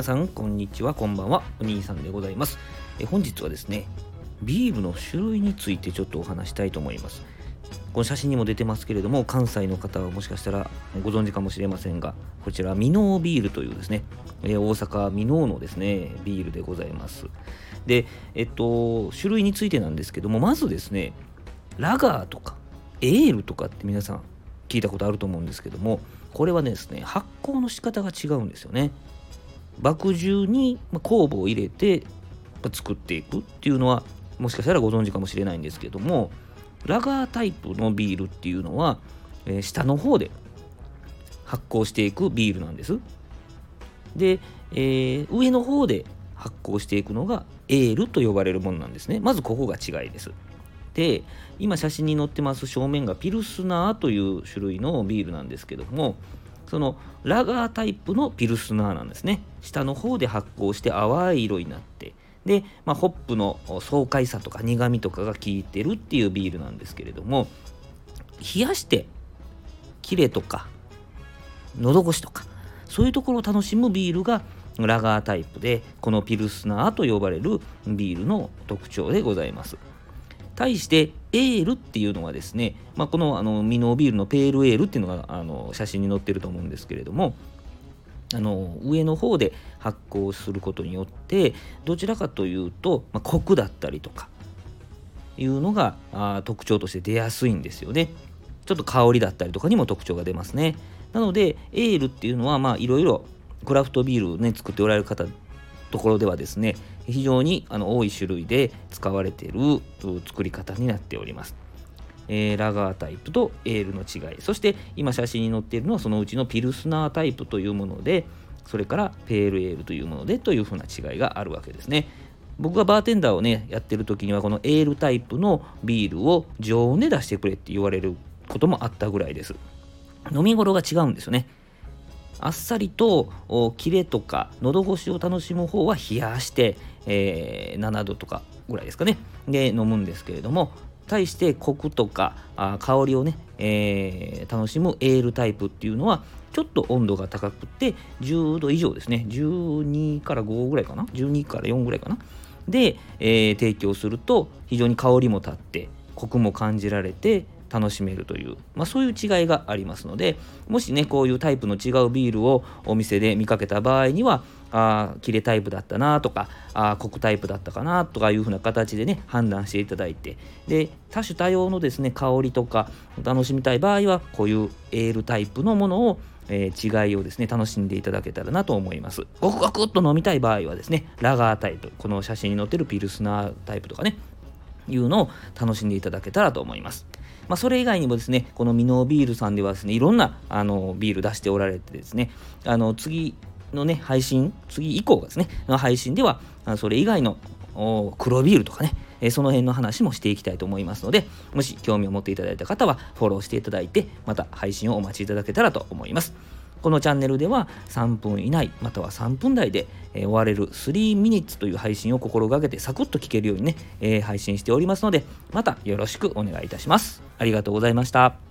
皆さんこんにちはこんばんは。お兄さんでございます。え本日はですねビールの種類についてちょっとお話したいと思います。この写真にも出てますけれども関西の方はもしかしたらご存知かもしれませんがこちらミノービールというですね、え大阪ミノーのですねビールでございます。でえっと種類についてなんですけどもまずですねラガーとかエールとかって皆さん聞いたことあると思うんですけどもこれはですね発酵の仕方が違うんですよね。麦汁に酵母を入れて作っていくっていうのはもしかしたらご存知かもしれないんですけどもラガータイプのビールっていうのは、えー、下の方で発酵していくビールなんです。で、えー、上の方で発酵していくのがエールと呼ばれるものなんですね。まずここが違いです。で、今写真に載ってます正面がピルスナーという種類のビールなんですけども、そのラガータイプのピルスナーなんですね。下の方で発酵して淡い色になって、で、まあ、ホップの爽快さとか苦みとかが効いてるっていうビールなんですけれども冷やしてキレとか喉越しとかそういうところを楽しむビールがラガータイプでこのピルスナーと呼ばれるビールの特徴でございます対してエールっていうのはですね、まあ、このあのミノービールのペールエールっていうのがあの写真に載ってると思うんですけれどもあの上の方で発酵することによってどちらかというと、まあ、コクだったりとかいうのがあ特徴として出やすいんですよね。ちょっと香りだったりとかにも特徴が出ますね。なのでエールっていうのはまあいろいろクラフトビールね作っておられる方ところではですね非常にあの多い種類で使われている作り方になっております。えー、ラガータイプとエールの違い。そして今写真に載っているのはそのうちのピルスナータイプというものでそれからペールエールというものでというふうな違いがあるわけですね。僕がバーテンダーをねやってる時にはこのエールタイプのビールを常温で出してくれって言われることもあったぐらいです。飲み頃が違うんですよね。あっさりとキレとか喉越しを楽しむ方は冷やして、えー、7度とかぐらいですかね。で飲むんですけれども対してコクとかあ香りをね、えー、楽しむエールタイプっていうのはちょっと温度が高くて10度以上ですね。12から5ぐらいかな？12から4ぐらいかな？で、えー、提供すると非常に香りも立ってコクも感じられて楽しめるという、まあ、そういう違いがありますのでもしねこういうタイプの違うビールをお店で見かけた場合にはあキレタイプだったなとかあコクタイプだったかなとかいうふうな形でね判断していただいてで多種多様のですね香りとか楽しみたい場合はこういうエールタイプのものをえー、違いをですね楽しんでいただけたらなと思います。ごくごくっと飲みたい場合はですねラガータイプこの写真に載ってるピルスナータイプとかねいうのを楽しんでいただけたらと思います。まあ、それ以外にもですね、このミノービールさんではですね、いろんなあのビール出しておられてですね、あの次のね、配信、次以降ですね、の配信では、それ以外の黒ビールとかね、えその辺の話もしていきたいと思いますので、もし興味を持っていただいた方はフォローしていただいて、また配信をお待ちいただけたらと思います。このチャンネルでは3分以内または3分台で、えー、終われる3ミニッツという配信を心がけてサクッと聞けるようにね、えー、配信しておりますのでまたよろしくお願いいたします。ありがとうございました。